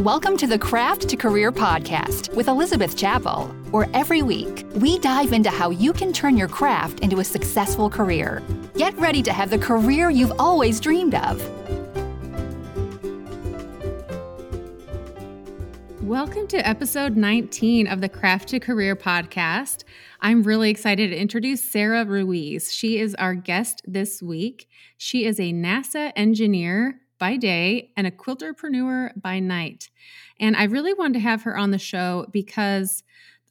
Welcome to the Craft to Career podcast with Elizabeth Chappell, where every week we dive into how you can turn your craft into a successful career. Get ready to have the career you've always dreamed of. Welcome to episode 19 of the Craft to Career podcast. I'm really excited to introduce Sarah Ruiz. She is our guest this week. She is a NASA engineer by day and a quilterpreneur by night. And I really wanted to have her on the show because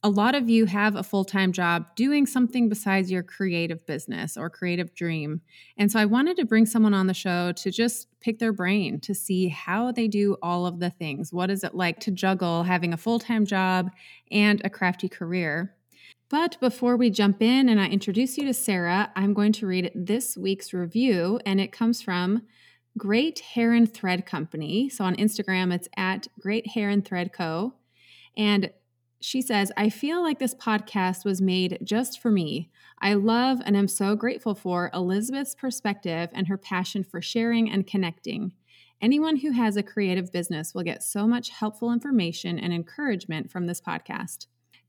a lot of you have a full time job doing something besides your creative business or creative dream. And so I wanted to bring someone on the show to just pick their brain to see how they do all of the things. What is it like to juggle having a full time job and a crafty career? But before we jump in and I introduce you to Sarah, I'm going to read this week's review, and it comes from Great Hair and Thread Company. So on Instagram, it's at Great Hair and Thread Co. And she says, I feel like this podcast was made just for me. I love and am so grateful for Elizabeth's perspective and her passion for sharing and connecting. Anyone who has a creative business will get so much helpful information and encouragement from this podcast.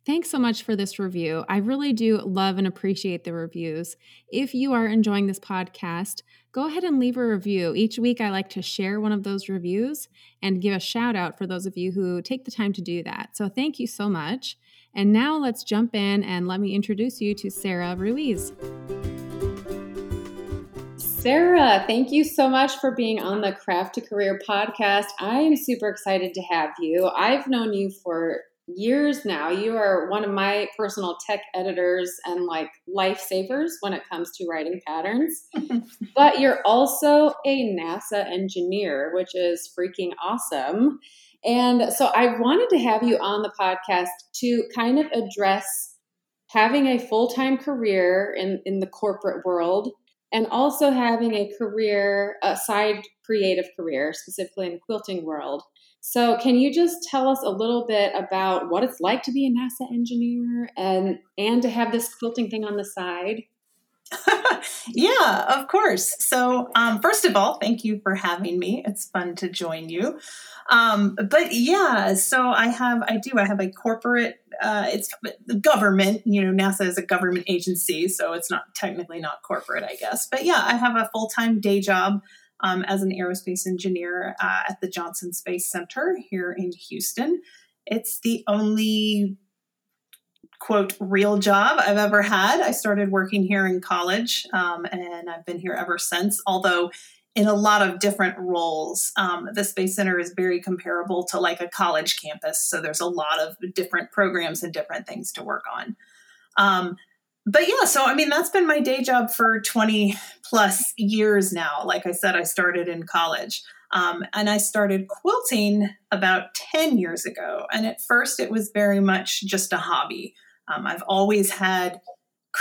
Thanks so much for this review. I really do love and appreciate the reviews. If you are enjoying this podcast, go ahead and leave a review. Each week, I like to share one of those reviews and give a shout out for those of you who take the time to do that. So, thank you so much. And now let's jump in and let me introduce you to Sarah Ruiz. Sarah, thank you so much for being on the Craft to Career podcast. I am super excited to have you. I've known you for years now. You are one of my personal tech editors and like lifesavers when it comes to writing patterns. but you're also a NASA engineer, which is freaking awesome. And so I wanted to have you on the podcast to kind of address having a full time career in, in the corporate world and also having a career, a side creative career, specifically in the quilting world. So, can you just tell us a little bit about what it's like to be a NASA engineer and and to have this quilting thing on the side? yeah, of course. So, um, first of all, thank you for having me. It's fun to join you. Um, but yeah, so I have, I do, I have a corporate, uh, it's government, you know, NASA is a government agency, so it's not technically not corporate, I guess. But yeah, I have a full time day job um, as an aerospace engineer uh, at the Johnson Space Center here in Houston. It's the only quote real job I've ever had. I started working here in college um, and I've been here ever since, although in a lot of different roles. Um, the Space Center is very comparable to like a college campus, so there's a lot of different programs and different things to work on. Um, but yeah, so I mean, that's been my day job for 20 plus years now. Like I said, I started in college. Um, and I started quilting about 10 years ago. And at first, it was very much just a hobby. Um, I've always had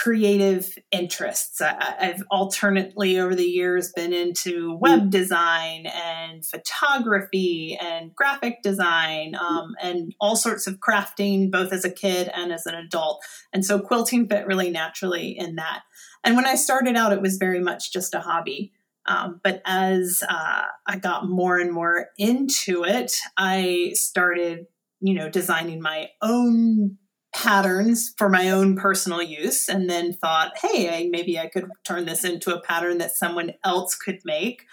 creative interests. I, have alternately over the years been into web design and photography and graphic design um, and all sorts of crafting, both as a kid and as an adult. And so quilting fit really naturally in that. And when I started out, it was very much just a hobby. Um, but as uh, I got more and more into it, I started, you know, designing my own patterns for my own personal use and then thought, hey, maybe I could turn this into a pattern that someone else could make.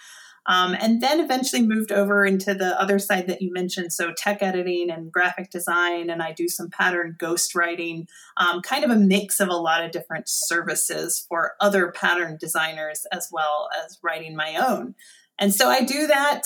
Um, and then eventually moved over into the other side that you mentioned. So, tech editing and graphic design, and I do some pattern ghostwriting, um, kind of a mix of a lot of different services for other pattern designers as well as writing my own. And so I do that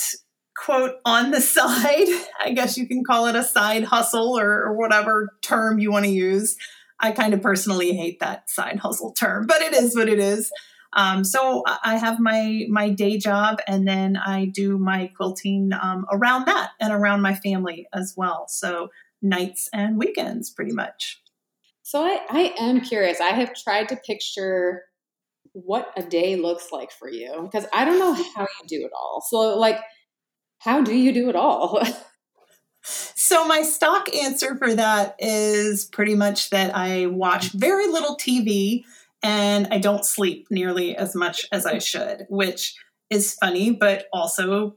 quote on the side. I guess you can call it a side hustle or, or whatever term you want to use. I kind of personally hate that side hustle term, but it is what it is. Um, so I have my my day job, and then I do my quilting um, around that and around my family as well. So nights and weekends, pretty much. So I, I am curious. I have tried to picture what a day looks like for you because I don't know how you do it all. So like how do you do it all? so my stock answer for that is pretty much that I watch very little TV and I don't sleep nearly as much as I should, which is funny, but also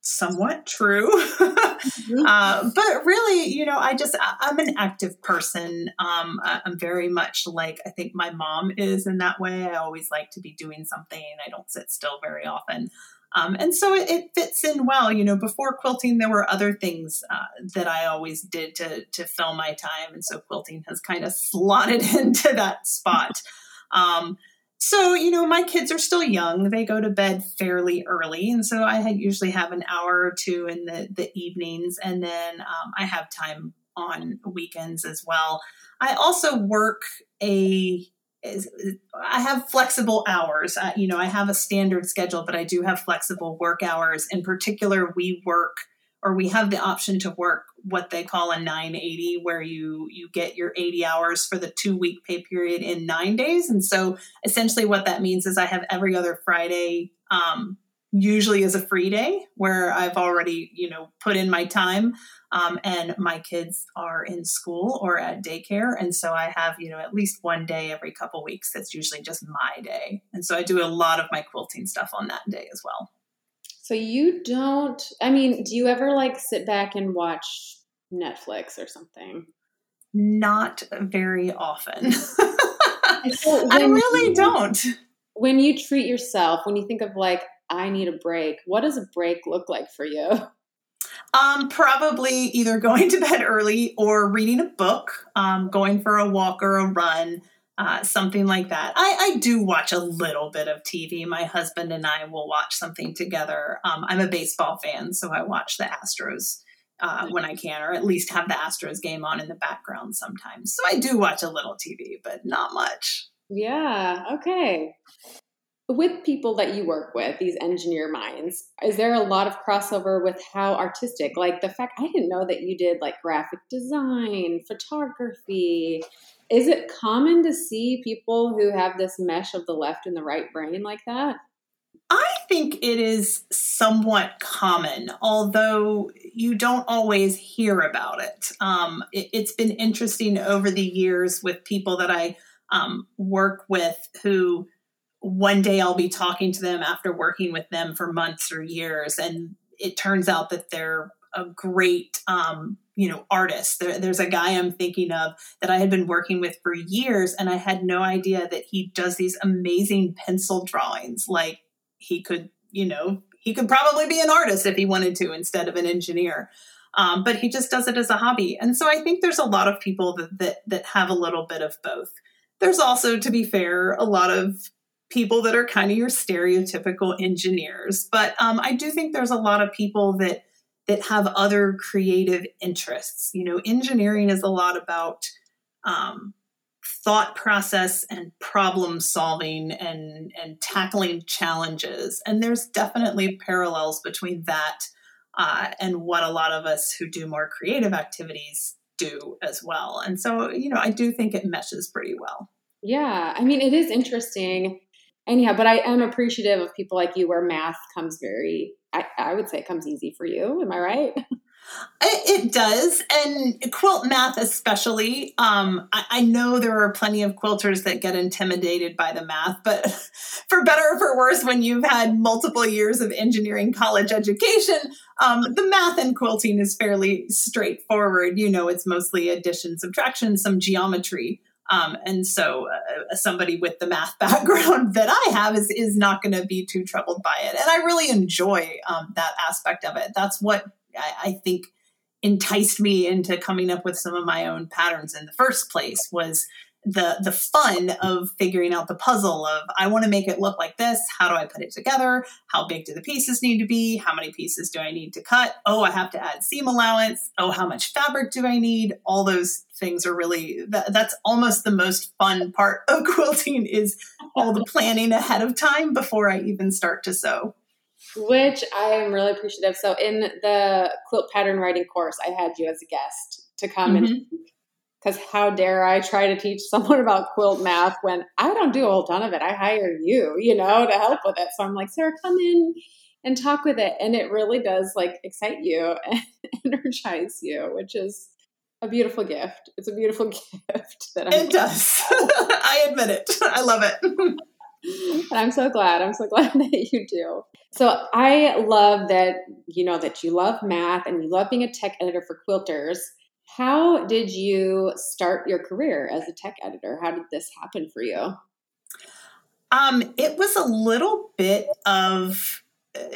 somewhat true. uh, but really, you know, I just, I'm an active person. Um, I'm very much like, I think my mom is in that way. I always like to be doing something. I don't sit still very often. Um, and so it, it, fits in well. You know, before quilting, there were other things uh, that I always did to to fill my time, and so quilting has kind of slotted into that spot. Um, so you know, my kids are still young; they go to bed fairly early, and so I usually have an hour or two in the the evenings, and then um, I have time on weekends as well. I also work a is, I have flexible hours. You know, I have a standard schedule, but I do have flexible work hours. In particular, we work or we have the option to work what they call a 980 where you you get your 80 hours for the 2 week pay period in 9 days. And so essentially what that means is I have every other Friday um, usually is a free day where I've already, you know, put in my time um, and my kids are in school or at daycare. And so I have, you know, at least one day every couple weeks that's usually just my day. And so I do a lot of my quilting stuff on that day as well. So you don't, I mean, do you ever like sit back and watch Netflix or something? Not very often. I really don't. When you treat yourself, when you think of like, I need a break, what does a break look like for you? Um, probably either going to bed early or reading a book, um, going for a walk or a run, uh, something like that. I, I, do watch a little bit of TV. My husband and I will watch something together. Um, I'm a baseball fan, so I watch the Astros uh, when I can, or at least have the Astros game on in the background sometimes. So I do watch a little TV, but not much. Yeah. Okay with people that you work with, these engineer minds, is there a lot of crossover with how artistic? Like the fact I didn't know that you did like graphic design, photography. Is it common to see people who have this mesh of the left and the right brain like that? I think it is somewhat common, although you don't always hear about it. Um, it has been interesting over the years with people that I um, work with who one day I'll be talking to them after working with them for months or years, and it turns out that they're a great um, you know artist. There, there's a guy i'm thinking of that i had been working with for years and i had no idea that he does these amazing pencil drawings. Like he could you know he could probably be an artist if he wanted to instead of an engineer. Um, but he just does it as a hobby. And so i think there's a lot of people that, that that have a little bit of both. There's also to be fair a lot of people that are kind of your stereotypical engineers. But um, I do think there's a lot of people that that have other creative interests. You know, engineering is a lot about um, thought process and problem solving and and tackling challenges. And there's definitely parallels between that uh, and what a lot of us who do more creative activities do as well. And so, you know, I do think it meshes pretty well. Yeah, I mean, it is interesting anyhow, but I am appreciative of people like you where math comes very, I, I would say it comes easy for you. Am I right? It does, and quilt math especially. Um, I, I, know there are plenty of quilters that get intimidated by the math, but for better or for worse, when you've had multiple years of engineering college education, um, the math in quilting is fairly straightforward. You know, it's mostly addition, subtraction, some geometry. Um, and so uh, somebody with the math background that I have is, is not going to be too troubled by it. And I really enjoy um, that aspect of it. That's what I, I, think enticed me into coming up with some of my own patterns in the first place was the the fun of figuring out the puzzle of I want to make it look like this. How do I put it together? How big do the pieces need to be? How many pieces do I need to cut? Oh, I have to add seam allowance. Oh, how much fabric do I need? All those things are really that, that's almost the most fun part of quilting is all the planning ahead of time before I even start to sew. Which I am really appreciative. So in the quilt pattern writing course, I had you as a guest to come mm-hmm. and because how dare I try to teach someone about quilt math when I don't do a whole ton of it. I hire you, you know, to help with it. So I'm like, Sarah, come in and talk with it. And it really does like excite you and energize you, which is a beautiful gift. It's a beautiful gift that I'm It does. I admit it. I love it. And I'm so glad. I'm so glad that you do. So I love that you know that you love math and you love being a tech editor for quilters. How did you start your career as a tech editor? How did this happen for you? Um, it was a little bit of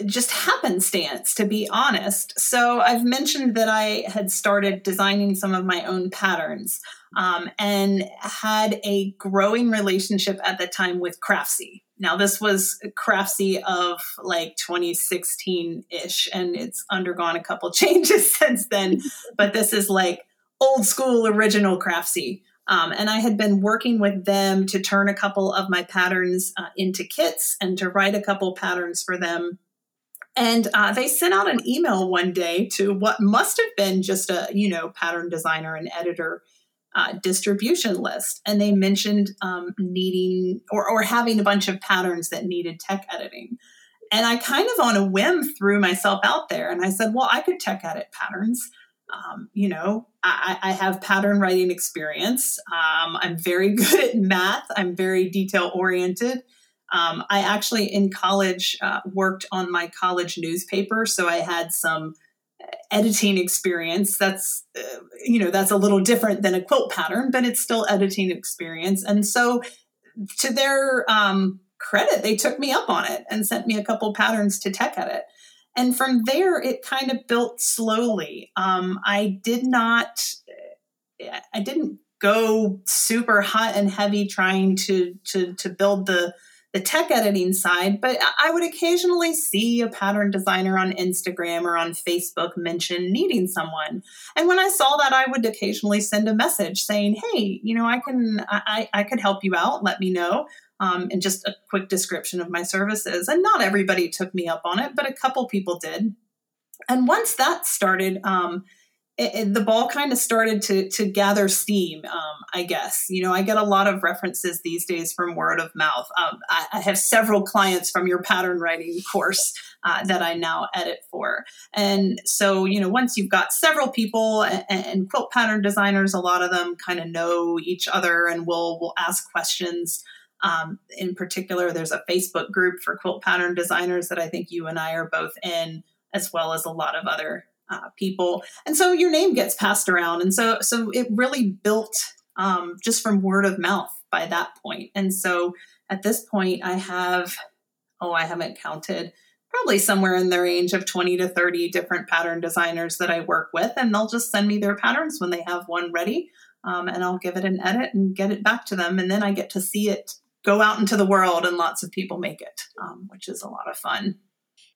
just happenstance, to be honest. So I've mentioned that I had started designing some of my own patterns um, and had a growing relationship at the time with Craftsy. Now, this was Craftsy of like 2016 ish, and it's undergone a couple changes since then. but this is like old school original Craftsy. Um, and I had been working with them to turn a couple of my patterns uh, into kits and to write a couple patterns for them. And uh, they sent out an email one day to what must have been just a, you know, pattern designer and editor uh, distribution list. And they mentioned um, needing or, or having a bunch of patterns that needed tech editing. And I kind of on a whim threw myself out there and I said, well, I could tech edit patterns. Um, you know, I, I, have pattern writing experience. Um, I'm very good at math. I'm very detail oriented. Um, I actually in college uh, worked on my college newspaper, so I had some uh, editing experience. That's uh, you know that's a little different than a quilt pattern, but it's still editing experience. And so, to their um, credit, they took me up on it and sent me a couple patterns to tech edit and from there it kind of built slowly um, i did not i didn't go super hot and heavy trying to to to build the the tech editing side but i would occasionally see a pattern designer on instagram or on facebook mention needing someone and when i saw that i would occasionally send a message saying hey you know i can i i could help you out let me know um, and just a quick description of my services. And not everybody took me up on it, but a couple people did. And once that started, um, it, it, the ball kind of started to to gather steam. Um, I guess you know I get a lot of references these days from word of mouth. Um, I, I, have several clients from your pattern writing course uh, that I now edit for, and so you know once you've got several people and, and quilt pattern designers, a lot of them kind of know each other and will will ask questions. Um, in particular, there's a Facebook group for quilt pattern designers that I think you and I are both in, as well as a lot of other uh, people. And so your name gets passed around, and so so it really built um, just from word of mouth by that point. And so at this point, I have oh, I haven't counted. Probably somewhere in the range of 20 to 30 different pattern designers that I work with, and they'll just send me their patterns when they have one ready. Um, and I'll give it an edit and get it back to them. And then I get to see it go out into the world and lots of people make it, um, which is a lot of fun.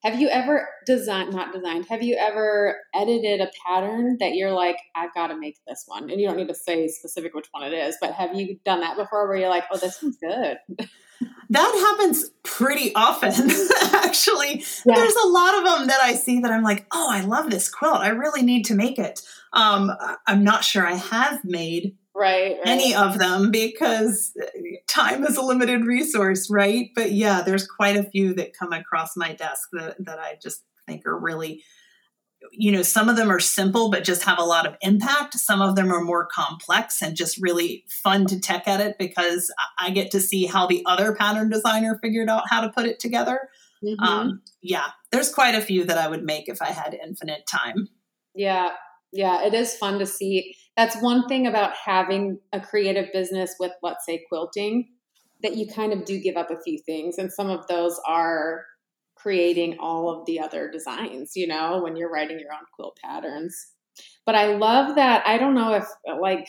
Have you ever designed, not designed, have you ever edited a pattern that you're like, I've got to make this one? And you don't need to say specific which one it is, but have you done that before where you're like, oh, this one's good? that happens pretty often, actually. Yeah. There's a lot of them that I see that I'm like, oh, I love this quilt. I really need to make it. Um, I'm not sure I have made right, right, any of them because time is a limited resource, right? But yeah, there's quite a few that come across my desk that, that I just think are really, you know, some of them are simple but just have a lot of impact. Some of them are more complex and just really fun to tech edit because I get to see how the other pattern designer figured out how to put it together. Mm-hmm. Um, yeah, there's quite a few that I would make if I had infinite time. Yeah, yeah, it is fun to see that's one thing about having a creative business with, let's say, quilting, that you kind of do give up a few things. And some of those are creating all of the other designs, you know, when you're writing your own quilt patterns. But I love that. I don't know if like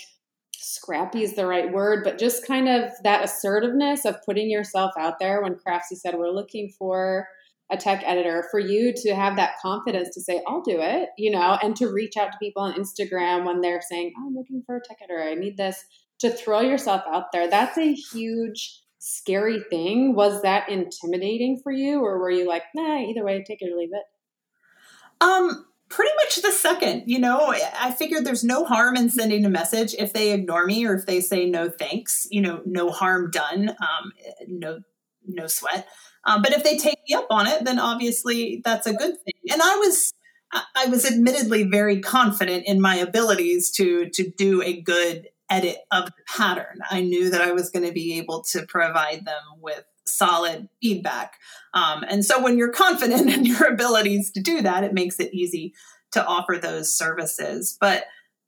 scrappy is the right word, but just kind of that assertiveness of putting yourself out there when Craftsy said, we're looking for a tech editor for you to have that confidence to say i'll do it you know and to reach out to people on instagram when they're saying oh, i'm looking for a tech editor. I need this to throw yourself out there. That's a huge scary thing. Was that intimidating for you or were you like nah either way take it or leave it um pretty much the second you know? I figured there's no harm in sending a message if they ignore me or if they say no thanks you know no harm done um no no sweat um, but if they take me up on it, then obviously that's a good thing. And I was I was admittedly very confident in my abilities to to do a good edit of the pattern. I knew that I was going to be able to provide them with solid feedback. Um, and so when you're confident in your abilities to do that, it makes it easy to offer those services. But,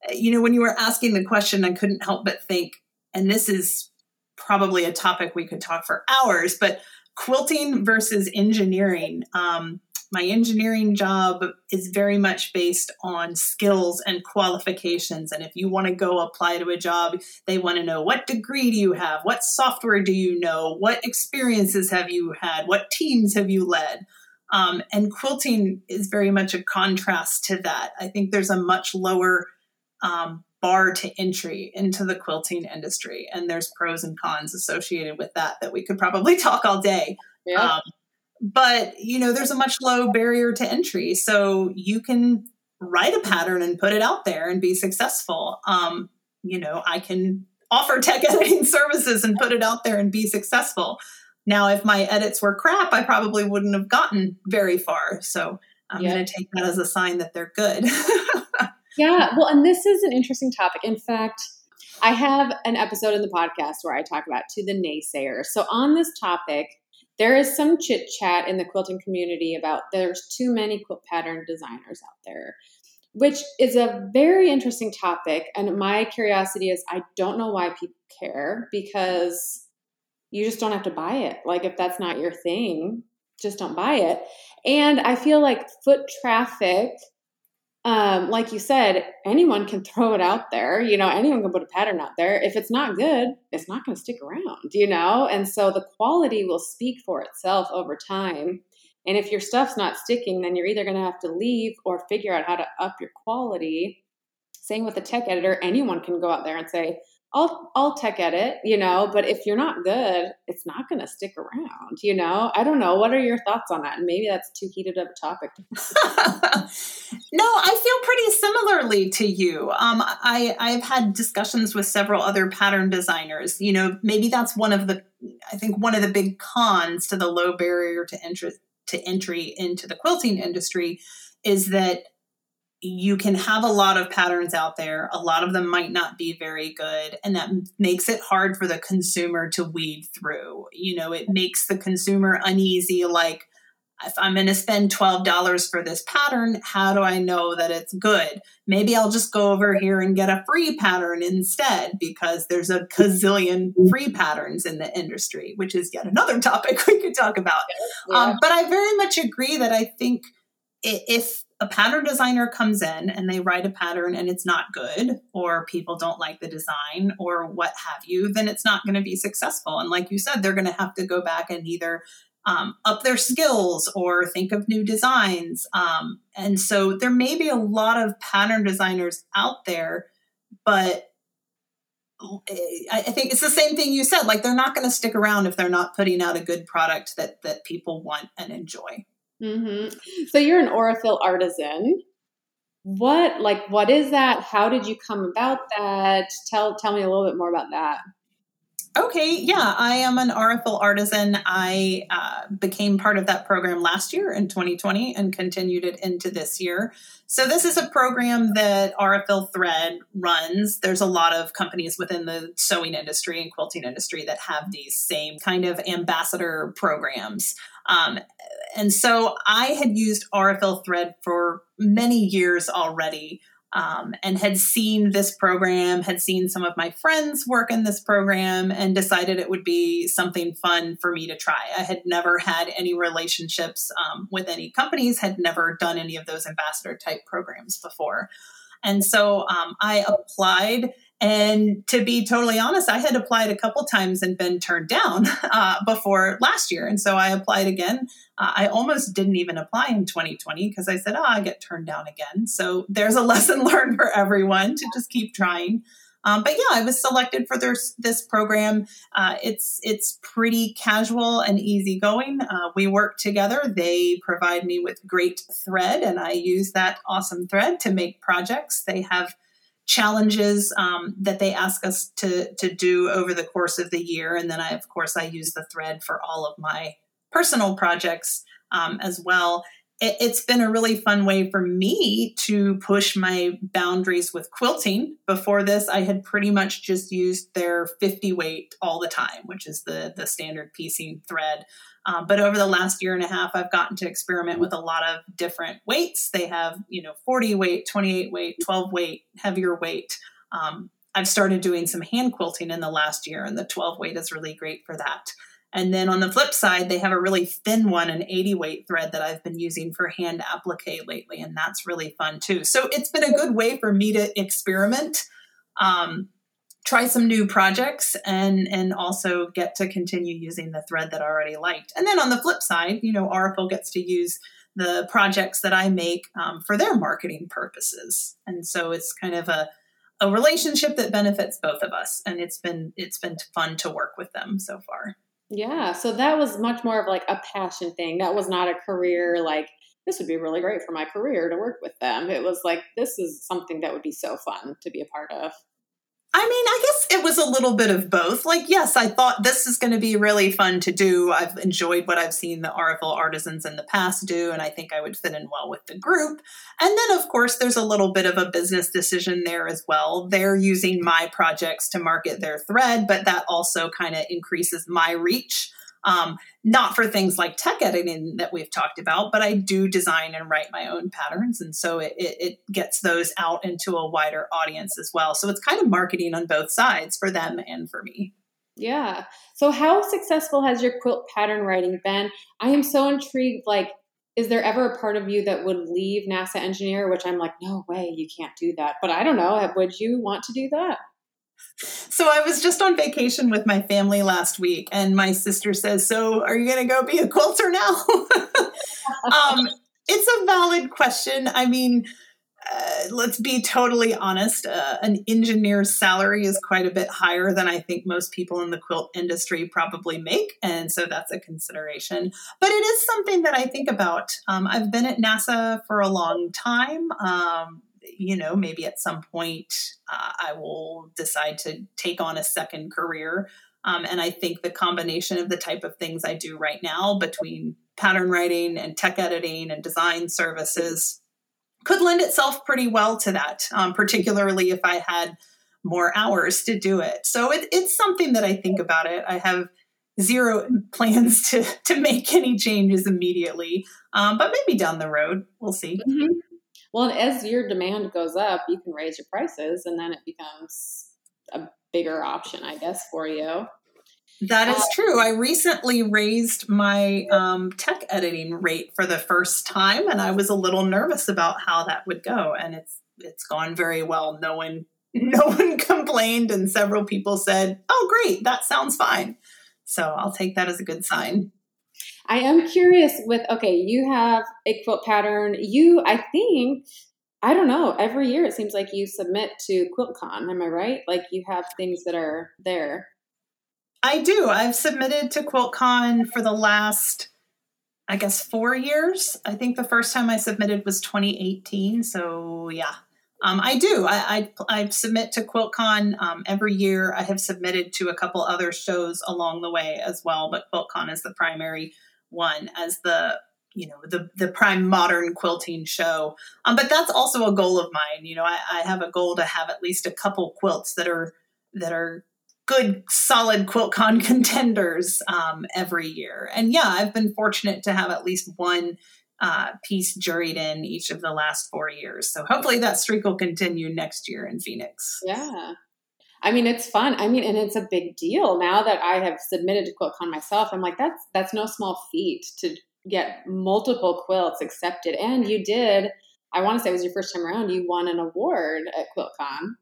you know, when you were asking the question, I couldn't help but think, and this is probably a topic we could talk for hours, but quilting versus engineering. Um, my engineering job is very much based on skills and qualifications. And if you want to go apply to a job, they want to know what degree do you have? What software do you know? What experiences have you had? What teams have you led? Um, and quilting is very much a contrast to that. I think there's a much lower um, bar to entry into the quilting industry, and there's pros and cons associated with that that we could probably talk all day. Yeah. Um, but you know there's a much low barrier to entry so you can write a pattern and put it out there and be successful um, you know i can offer tech editing services and put it out there and be successful now if my edits were crap i probably wouldn't have gotten very far so i'm going to take that as a sign that they're good yeah well and this is an interesting topic in fact i have an episode in the podcast where i talk about to the naysayers so on this topic there is some chit chat in the quilting community about there's too many quilt pattern designers out there, which is a very interesting topic. And my curiosity is I don't know why people care because you just don't have to buy it. Like, if that's not your thing, just don't buy it. And I feel like foot traffic um, like you said, anyone can throw it out there. You know, anyone can put a pattern out there. If it's not good, it's not going to stick around, you know? And so the quality will speak for itself over time. And if your stuff's not sticking, then you're either going to have to leave or figure out how to up your quality. Same with the tech editor, anyone can go out there and say, I'll I'll tech edit, you know, but if you're not good, it's not going to stick around, you know. I don't know. What are your thoughts on that? And maybe that's too heated of a topic. no, I feel pretty similarly to you. Um, I I've had discussions with several other pattern designers. You know, maybe that's one of the I think one of the big cons to the low barrier to entry to entry into the quilting industry is that you can have a lot of patterns out there. A lot of them might not be very good, and that makes it hard for the consumer to weed through. You know, it makes the consumer uneasy like, if I'm going to spend $12 for this pattern, how do I know that it's good? Maybe I'll just go over here and get a free pattern instead because there's a gazillion free patterns in the industry, which is yet another topic we could talk about. Yeah. Um, but I very much agree that I think if a pattern designer comes in and they write a pattern and it's not good, or people don't like the design, or what have you, then it's not going to be successful. And like you said, they're going to have to go back and either um, up their skills or think of new designs. Um, and so there may be a lot of pattern designers out there, but I think it's the same thing you said. Like they're not going to stick around if they're not putting out a good product that that people want and enjoy. Mm-hmm. So you're an Aurifil artisan. What like what is that? How did you come about that? Tell tell me a little bit more about that. Okay, yeah, I am an Aurifil artisan. I uh, became part of that program last year in 2020 and continued it into this year. So, this is a program that Aurifil Thread runs. There's a lot of companies within the sewing industry and quilting industry that have these same kind of ambassador programs. Um, and so I had used Aurifil Thread for many years already um, and had seen this program, had seen some of my friends work in this program, and decided it would be something fun for me to try. I had never had any relationships um, with any companies, had never done any of those ambassador type programs before. And so um, I applied and to be totally honest, I had applied a couple times and been turned down uh, before last year. And so I applied again. Uh, I almost didn't even apply in 2020 because I said, oh, I get turned down again. So there's a lesson learned for everyone to just keep trying. Um, but yeah, I was selected for this this program. Uh, it's it's pretty casual and easygoing. Uh, we work together. They provide me with great thread, and I use that awesome thread to make projects. They have challenges um, that they ask us to to do over the course of the year, and then I, of course, I use the thread for all of my personal projects um, as well. It, it's been a really fun way for me to push my boundaries with quilting. Before this, I had pretty much just used their 50 weight all the time, which is the, the standard piecing thread. Um, but over the last year and a half, I've gotten to experiment with a lot of different weights. They have, you know, 40 weight, 28 weight, 12 weight, heavier weight. Um, I've started doing some hand quilting in the last year, and the 12 weight is really great for that. And then on the flip side, they have a really thin one, an 80 weight thread that I've been using for hand applique lately, and that's really fun too. So it's been a good way for me to experiment, um, try some new projects, and and also get to continue using the thread that I already liked. And then on the flip side, you know, Aurifil gets to use the projects that I make um, for their marketing purposes, and so it's kind of a a relationship that benefits both of us, and it's been it's been fun to work with them so far. Yeah. So that was much more of like a passion thing. That was not a career like this would be really great for my career to work with them. It was like this is something that would be so fun to be a part of. I mean, I guess it was a little bit of both. Like, yes, I thought this is going to be really fun to do. I've enjoyed what I've seen the Aurifil artisans in the past do, and I think I would fit in well with the group. And then, of course, there's a little bit of a business decision there as well. They're using my projects to market their thread, but that also kind of increases my reach um, not for things like tech editing that we've talked about, but I do design and write my own patterns. And so it, it, it gets those out into a wider audience as well. So it's kind of marketing on both sides for them and for me. Yeah. So how successful has your quilt pattern writing been? I am so intrigued. Like, is there ever a part of you that would leave NASA engineer? Which I'm like, no way, you can't do that. But I don't know. Would you want to do that? So I was just on vacation with my family last week, and my sister says, "So are you going to go be a quilter now?" um, it's a valid question. I mean, uh, let's be totally honest. Uh, an engineer's salary is quite a bit higher than I think most people in the quilt industry probably make, and so that's a consideration. But it is something that I think about. Um, I've been at NASA for a long time. Um, you know, maybe at some point uh, I will decide to take on a second career. Um, and I think the combination of the type of things I do right now between pattern writing and tech editing and design services could lend itself pretty well to that, um, particularly if I had more hours to do it. So it, it's something that I think about it. I have zero plans to to make any changes immediately, um, but maybe down the road we'll see. Mm-hmm. Well, as your demand goes up, you can raise your prices, and then it becomes a bigger option, I guess, for you. That is uh, true. I recently raised my um, tech editing rate for the first time, and I was a little nervous about how that would go. And it's it's gone very well. No one no one complained, and several people said, "Oh, great, that sounds fine." So I'll take that as a good sign. I am curious with okay, you have a quilt pattern. You, I think, I don't know. Every year it seems like you submit to QuiltCon. Am I right? Like you have things that are there. I do. I've submitted to QuiltCon for the last, I guess, four years. I think the first time I submitted was 2018. So yeah, um, I do. I, I, I, submit to QuiltCon um, every year. I have submitted to a couple other shows along the way as well, but QuiltCon is the primary one as the you know the the prime modern quilting show. Um, but that's also a goal of mine. You know, I, I have a goal to have at least a couple quilts that are that are good, solid QuiltCon contenders um, every year. And yeah, I've been fortunate to have at least one uh, piece juried in each of the last four years. So hopefully that streak will continue next year in Phoenix. Yeah. I mean, it's fun. I mean, and it's a big deal now that I have submitted to QuiltCon myself. I'm like, that's that's no small feat to get multiple quilts accepted. And you did. I want to say it was your first time around. You won an award at QuiltCon.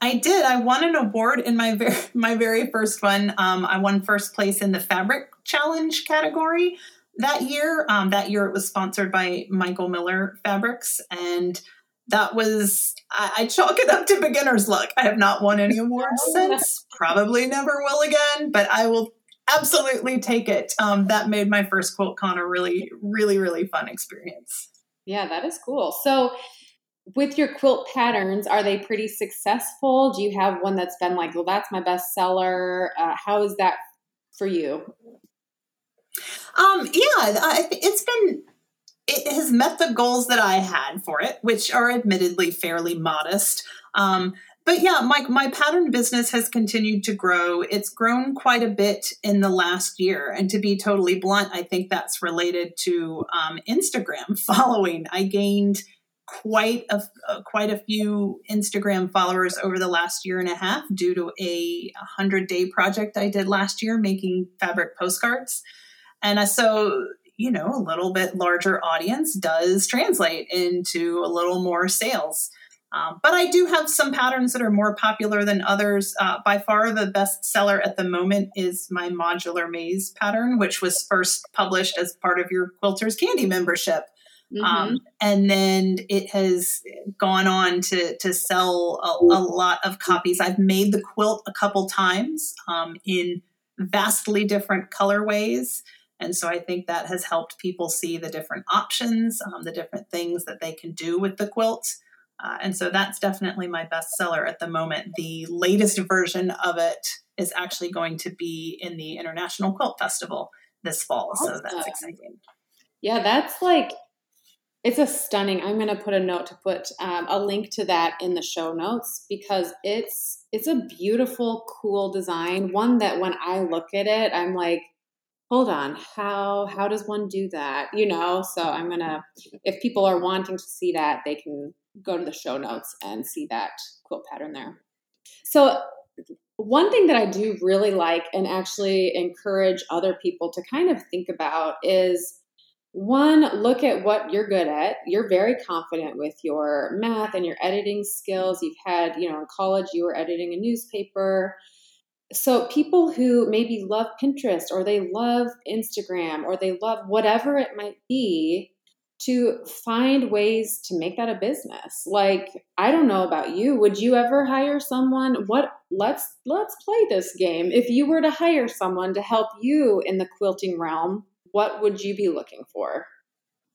I did. I won an award in my very my very first one. Um, I won first place in the fabric challenge category that year. Um, that year it was sponsored by Michael Miller Fabrics, and that was I, I, chalk it up to beginner's luck. I have not won any awards since. Probably never will again, but I will absolutely take it. Um, that made my first QuiltCon a really, really, really fun experience. Yeah, that is cool. So, with your quilt patterns, are they pretty successful? Do you have one that's been like, well, that's my best seller? Uh, how is that for you? Um, yeah, I, it's been it has met the goals that I had for it, which are admittedly fairly modest. Um, but yeah, my, my pattern business has continued to grow. It's grown quite a bit in the last year. And to be totally blunt, I think that's related to um, Instagram following. I gained quite a uh, quite a few Instagram followers over the last year and a half due to a 100 day project I did last year making fabric postcards. And so you know, a little bit larger audience does translate into a little more sales. Um, but I do have some patterns that are more popular than others. Uh, by far, the best seller at the moment is my modular maze pattern, which was first published as part of your Quilters Candy membership. Mm-hmm. Um, and then it has gone on to, to sell a, a, lot of copies. I've made the quilt a couple times um, in vastly different colorways. And so I think that has helped people see the different options, um, the different things that they can do with the quilt. Uh, and so that's definitely my bestseller at the moment. The latest version of it is actually going to be in the International Quilt Festival this fall. Awesome. So that's exciting. Yeah, that's like, it's a stunning. I'm going to put a note to put um, a link to that in the show notes because it's it's a beautiful, cool design. One that when I look at it, I'm like, hold on how how does one do that? You know so i'm gonna if people are wanting to see that they can go to the show notes and see that quilt pattern there. So one thing that i do really like and actually encourage other people to kind of think about is one look at what you're good at. You're very confident with your math and your editing skills. You've had you know in college you were editing a newspaper so people who maybe love Pinterest or they love Instagram or they love whatever it might be to find ways to make that a business. Like I don't know about you, would you ever hire someone what let's let's play this game. If you were to hire someone to help you in the quilting realm, what would you be looking for?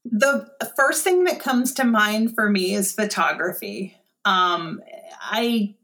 The first thing that comes to mind for me is photography. Um, I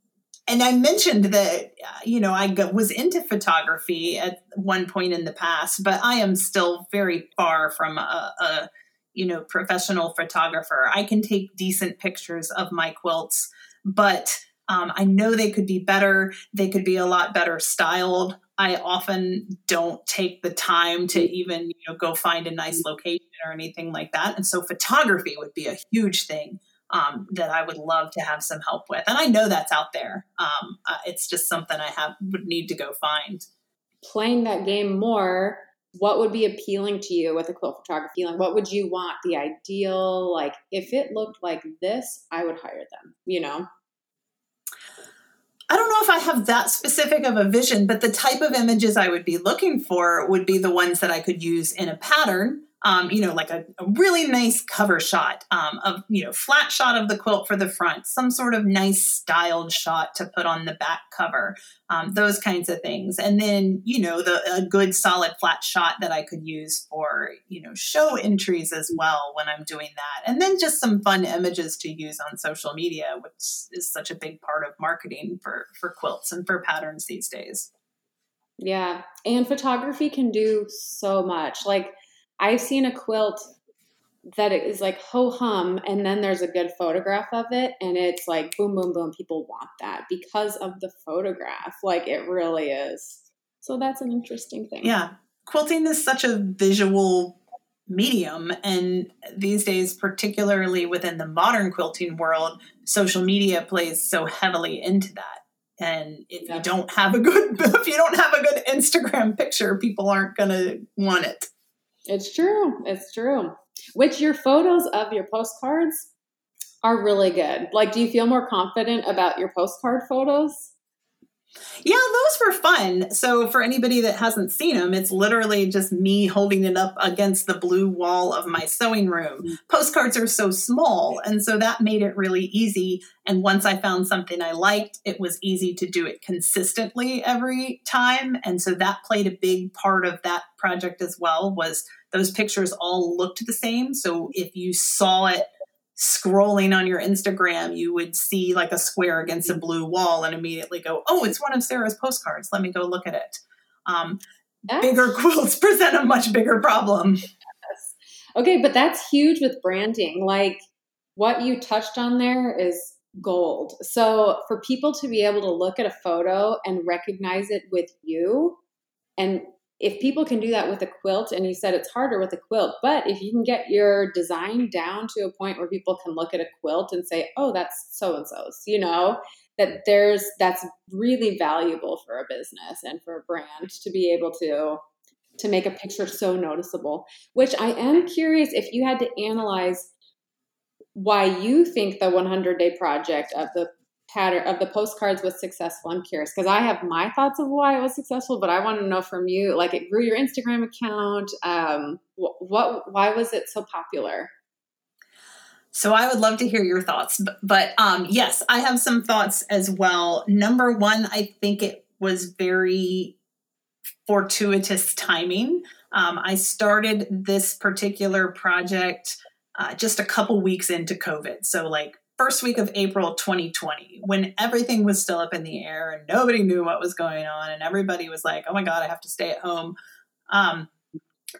and I mentioned that you know I was into photography at one point in the past, but I am still very far from a, a you know professional photographer. I can take decent pictures of my quilts, but um, I know they could be better. They could be a lot better styled. I often don't take the time to even you know go find a nice location or anything like that, and so photography would be a huge thing um, that I would love to have some help with. And I know that's out there. Um, uh, it's just something I have would need to go find. Playing that game more, what would be appealing to you with a quilt photography? Like, what would you want? The ideal, like, if it looked like this, I would hire them. You know. I don't know if I have that specific of a vision, but the type of images I would be looking for would be the ones that I could use in a pattern um, you know, like a, a, really nice cover shot um, of, you know, flat shot of the quilt for the front, some sort of nice styled shot to put on the back cover, um, those kinds of things. And then, you know, the a good solid flat shot that I could use for, you know, show entries as well when I'm doing that. And then just some fun images to use on social media, which is such a big part of marketing for, for quilts and for patterns these days. Yeah. And photography can do so much. Like, I've seen a quilt that is like ho hum, and then there's a good photograph of it, and it's like boom, boom, boom. People want that because of the photograph. Like it really is. So that's an interesting thing. Yeah. Quilting is such a visual medium. And these days, particularly within the modern quilting world, social media plays so heavily into that. And if yeah. you don't have a good if you don't have a good Instagram picture, people aren't gonna want it. It's true. It's true. Which your photos of your postcards are really good. Like, do you feel more confident about your postcard photos? Yeah, those were fun. So, for anybody that hasn't seen them, it's literally just me holding it up against the blue wall of my sewing room. Mm-hmm. Postcards are so small, and so that made it really easy. And once I found something I liked, it was easy to do it consistently every time. And so that played a big part of that project as well was those pictures all looked the same. So if you saw it scrolling on your Instagram, you would see like a square against a blue wall and immediately go, oh, it's one of Sarah's postcards. Let me go look at it. Um, bigger quilts present a much bigger problem. Yes. Okay, but that's huge with branding. Like what you touched on there is gold. So for people to be able to look at a photo and recognize it with you, and if people can do that with a quilt, and you said it's harder with a quilt, but if you can get your design down to a point where people can look at a quilt and say, oh, that's so and so's, you know, that there's that's really valuable for a business and for a brand to be able to to make a picture so noticeable which i am curious if you had to analyze why you think the 100 day project of the pattern of the postcards was successful i'm curious because i have my thoughts of why it was successful but i want to know from you like it grew your instagram account um, what, what why was it so popular so I would love to hear your thoughts, but, but um, yes, I have some thoughts as well. Number one, I think it was very fortuitous timing. Um, I started this particular project uh, just a couple weeks into COVID. So, like, first week of April 2020, when everything was still up in the air and nobody knew what was going on, and everybody was like, oh my God, I have to stay at home. Um,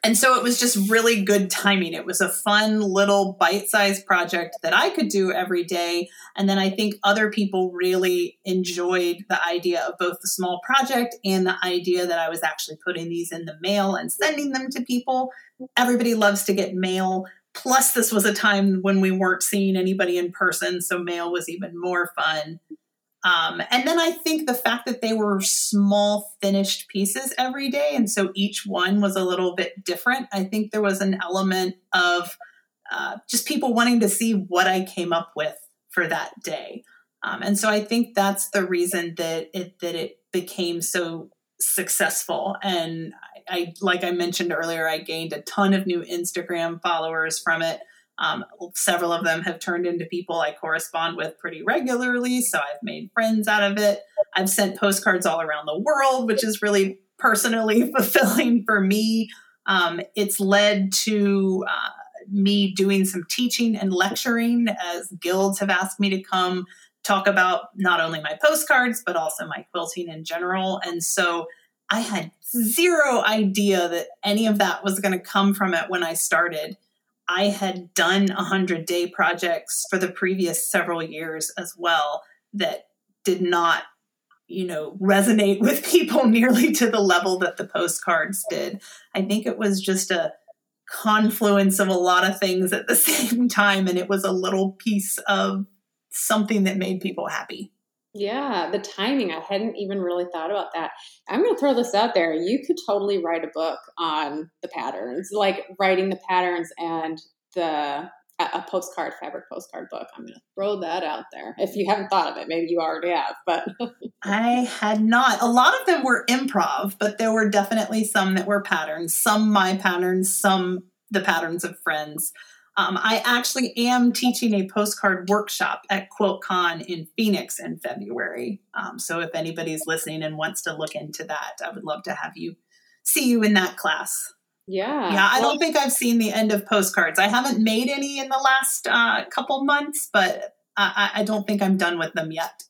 and so it was just really good timing. It was a fun little bite sized project that I could do every day. And then I think other people really enjoyed the idea of both the small project and the idea that I was actually putting these in the mail and sending them to people. Everybody loves to get mail. Plus, this was a time when we weren't seeing anybody in person, so mail was even more fun. Um, and then I think the fact that they were small finished pieces every day, and so each one was a little bit different. I think there was an element of uh, just people wanting to see what I came up with for that day. Um, and so I think that's the reason that it that it became so successful. And I, like I mentioned earlier, I gained a ton of new Instagram followers from it. Um, several of them have turned into people I correspond with pretty regularly, so I've made friends out of it. I've sent postcards all around the world, which is really personally fulfilling for me. Um, it's led to uh, me doing some teaching and lecturing as guilds have asked me to come talk about not only my postcards, but also my quilting in general. And so I had zero idea that any of that was going to come from it when I started. I had done 100 day projects for the previous several years as well that did not, you know, resonate with people nearly to the level that the postcards did. I think it was just a confluence of a lot of things at the same time, and it was a little piece of something that made people happy. Yeah, the timing. I hadn't even really thought about that. I'm going to throw this out there. You could totally write a book on the patterns, like writing the patterns and the a postcard fabric postcard book. I'm going to throw that out there. If you haven't thought of it, maybe you already have, but I had not. A lot of them were improv, but there were definitely some that were patterns. Some my patterns, some the patterns of friends. Um, I actually am teaching a postcard workshop at QuiltCon in Phoenix in February. Um, so if anybody's listening and wants to look into that, I would love to have you see you in that class. Yeah. Yeah, I well, don't think I've seen the end of postcards. I haven't made any in the last uh, couple months, but I, I don't think I'm done with them yet.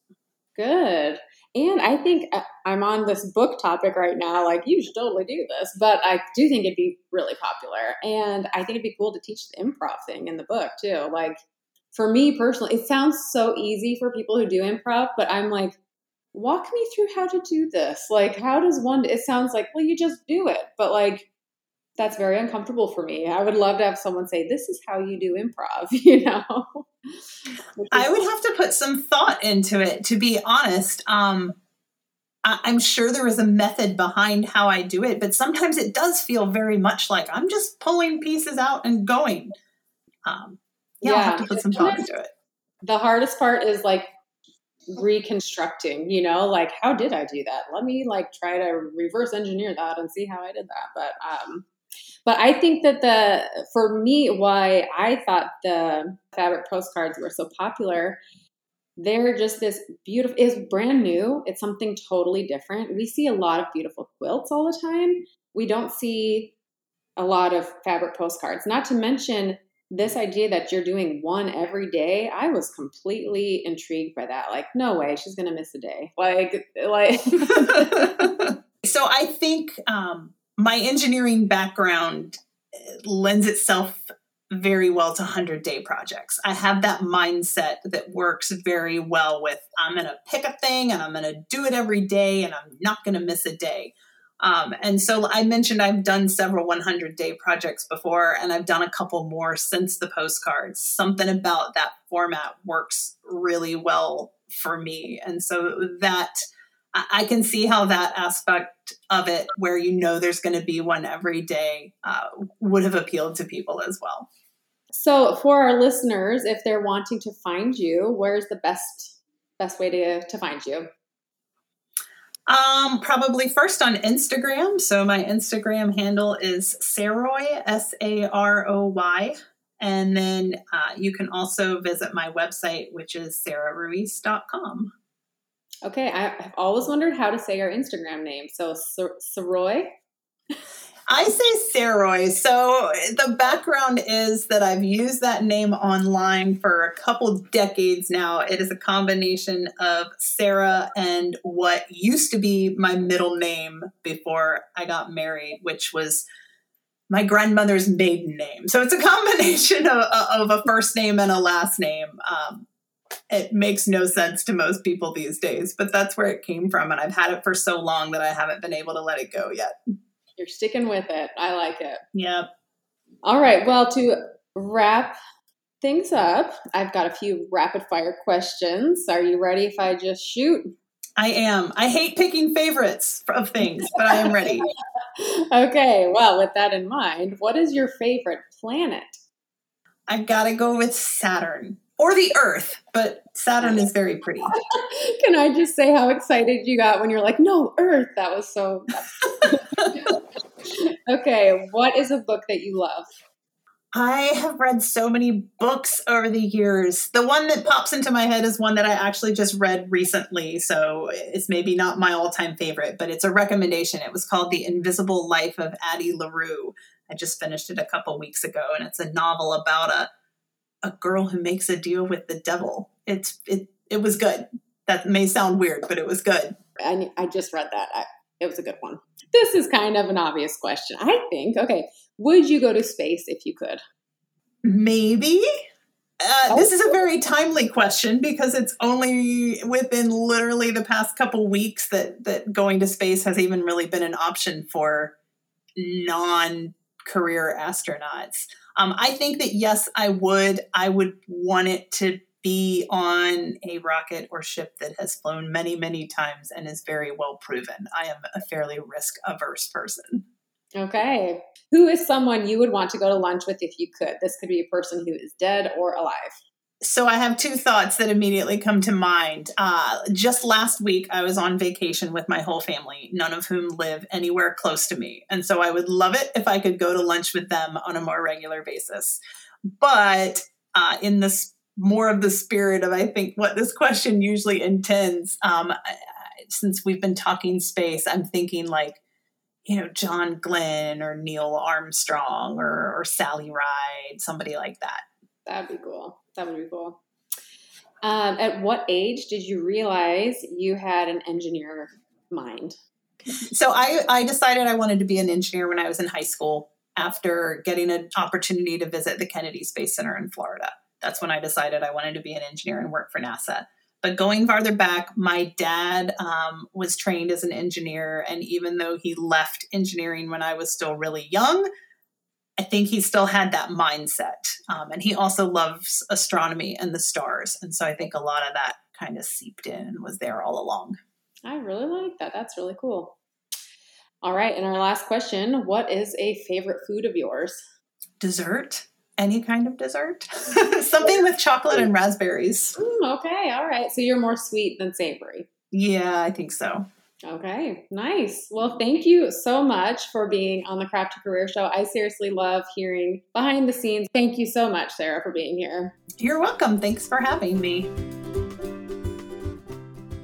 Good. And I think uh, I'm on this book topic right now. Like, you should totally do this. But I do think it'd be really popular. And I think it'd be cool to teach the improv thing in the book, too. Like, for me personally, it sounds so easy for people who do improv, but I'm like, walk me through how to do this. Like, how does one, it sounds like, well, you just do it. But like, that's very uncomfortable for me. I would love to have someone say, This is how you do improv, you know? I would have to put some thought into it, to be honest. Um, I'm sure there is a method behind how I do it, but sometimes it does feel very much like I'm just pulling pieces out and going. Um, yeah, yeah, I'll have to put some thought into it. The hardest part is like reconstructing, you know, like how did I do that? Let me like try to reverse engineer that and see how I did that. But um but I think that the, for me, why I thought the fabric postcards were so popular, they're just this beautiful, is brand new. It's something totally different. We see a lot of beautiful quilts all the time. We don't see a lot of fabric postcards, not to mention this idea that you're doing one every day i was completely intrigued by that like no way she's gonna miss a day like like so i think um my engineering background lends itself very well to 100 day projects. I have that mindset that works very well with I'm going to pick a thing and I'm going to do it every day and I'm not going to miss a day. Um, and so I mentioned I've done several 100 day projects before, and I've done a couple more since the postcards. Something about that format works really well for me. And so that I can see how that aspect of it, where you know there's going to be one every day, uh, would have appealed to people as well. So, for our listeners, if they're wanting to find you, where's the best best way to to find you? Um, probably first on Instagram. So my Instagram handle is Saroy, S A R O Y. And then uh, you can also visit my website, which is sarahruiz.com. Okay, I've always wondered how to say your Instagram name. So, Saroy? I say Saroy. So the background is that I've used that name online for a couple decades now. It is a combination of Sarah and what used to be my middle name before I got married, which was my grandmother's maiden name. So it's a combination of, of a first name and a last name. Um, it makes no sense to most people these days, but that's where it came from. And I've had it for so long that I haven't been able to let it go yet. You're sticking with it. I like it. Yep. All right. Well, to wrap things up, I've got a few rapid fire questions. Are you ready if I just shoot? I am. I hate picking favorites of things, but I am ready. okay. Well, with that in mind, what is your favorite planet? I've gotta go with Saturn or the Earth, but Saturn is very pretty. Can I just say how excited you got when you're like, no, Earth? That was so. okay, what is a book that you love? I have read so many books over the years. The one that pops into my head is one that I actually just read recently. So it's maybe not my all time favorite, but it's a recommendation. It was called The Invisible Life of Addie LaRue. I just finished it a couple weeks ago, and it's a novel about a, a girl who makes a deal with the devil. It's it it was good. That may sound weird, but it was good. I, I just read that. I, it was a good one. This is kind of an obvious question, I think. Okay, would you go to space if you could? Maybe. Uh, oh. This is a very timely question because it's only within literally the past couple weeks that that going to space has even really been an option for non-career astronauts. Um, I think that yes, I would. I would want it to be on a rocket or ship that has flown many, many times and is very well proven. I am a fairly risk averse person. Okay. Who is someone you would want to go to lunch with if you could? This could be a person who is dead or alive. So I have two thoughts that immediately come to mind. Uh, just last week, I was on vacation with my whole family, none of whom live anywhere close to me. And so I would love it if I could go to lunch with them on a more regular basis. But uh, in this more of the spirit of I think what this question usually intends. Um, since we've been talking space, I'm thinking like you know John Glenn or Neil Armstrong or, or Sally Ride, somebody like that. That'd be cool. That would be cool. Um, at what age did you realize you had an engineer mind? So I, I decided I wanted to be an engineer when I was in high school after getting an opportunity to visit the Kennedy Space Center in Florida that's when I decided I wanted to be an engineer and work for NASA. But going farther back, my dad um, was trained as an engineer. And even though he left engineering when I was still really young, I think he still had that mindset. Um, and he also loves astronomy and the stars. And so I think a lot of that kind of seeped in and was there all along. I really like that. That's really cool. All right. And our last question What is a favorite food of yours? Dessert any kind of dessert. Something with chocolate and raspberries. Mm, okay, all right. So you're more sweet than savory. Yeah, I think so. Okay, nice. Well, thank you so much for being on the Craft to Career Show. I seriously love hearing behind the scenes. Thank you so much, Sarah, for being here. You're welcome. Thanks for having me.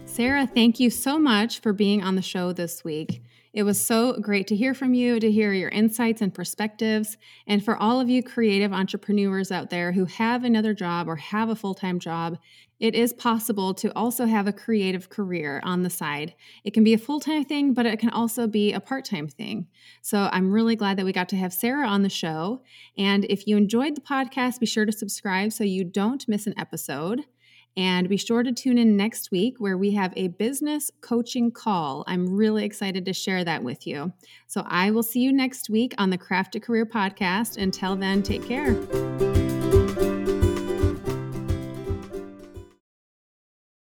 Sarah, thank you so much for being on the show this week. It was so great to hear from you, to hear your insights and perspectives. And for all of you creative entrepreneurs out there who have another job or have a full time job, it is possible to also have a creative career on the side. It can be a full time thing, but it can also be a part time thing. So I'm really glad that we got to have Sarah on the show. And if you enjoyed the podcast, be sure to subscribe so you don't miss an episode. And be sure to tune in next week where we have a business coaching call. I'm really excited to share that with you. So I will see you next week on the Craft a Career podcast. Until then, take care.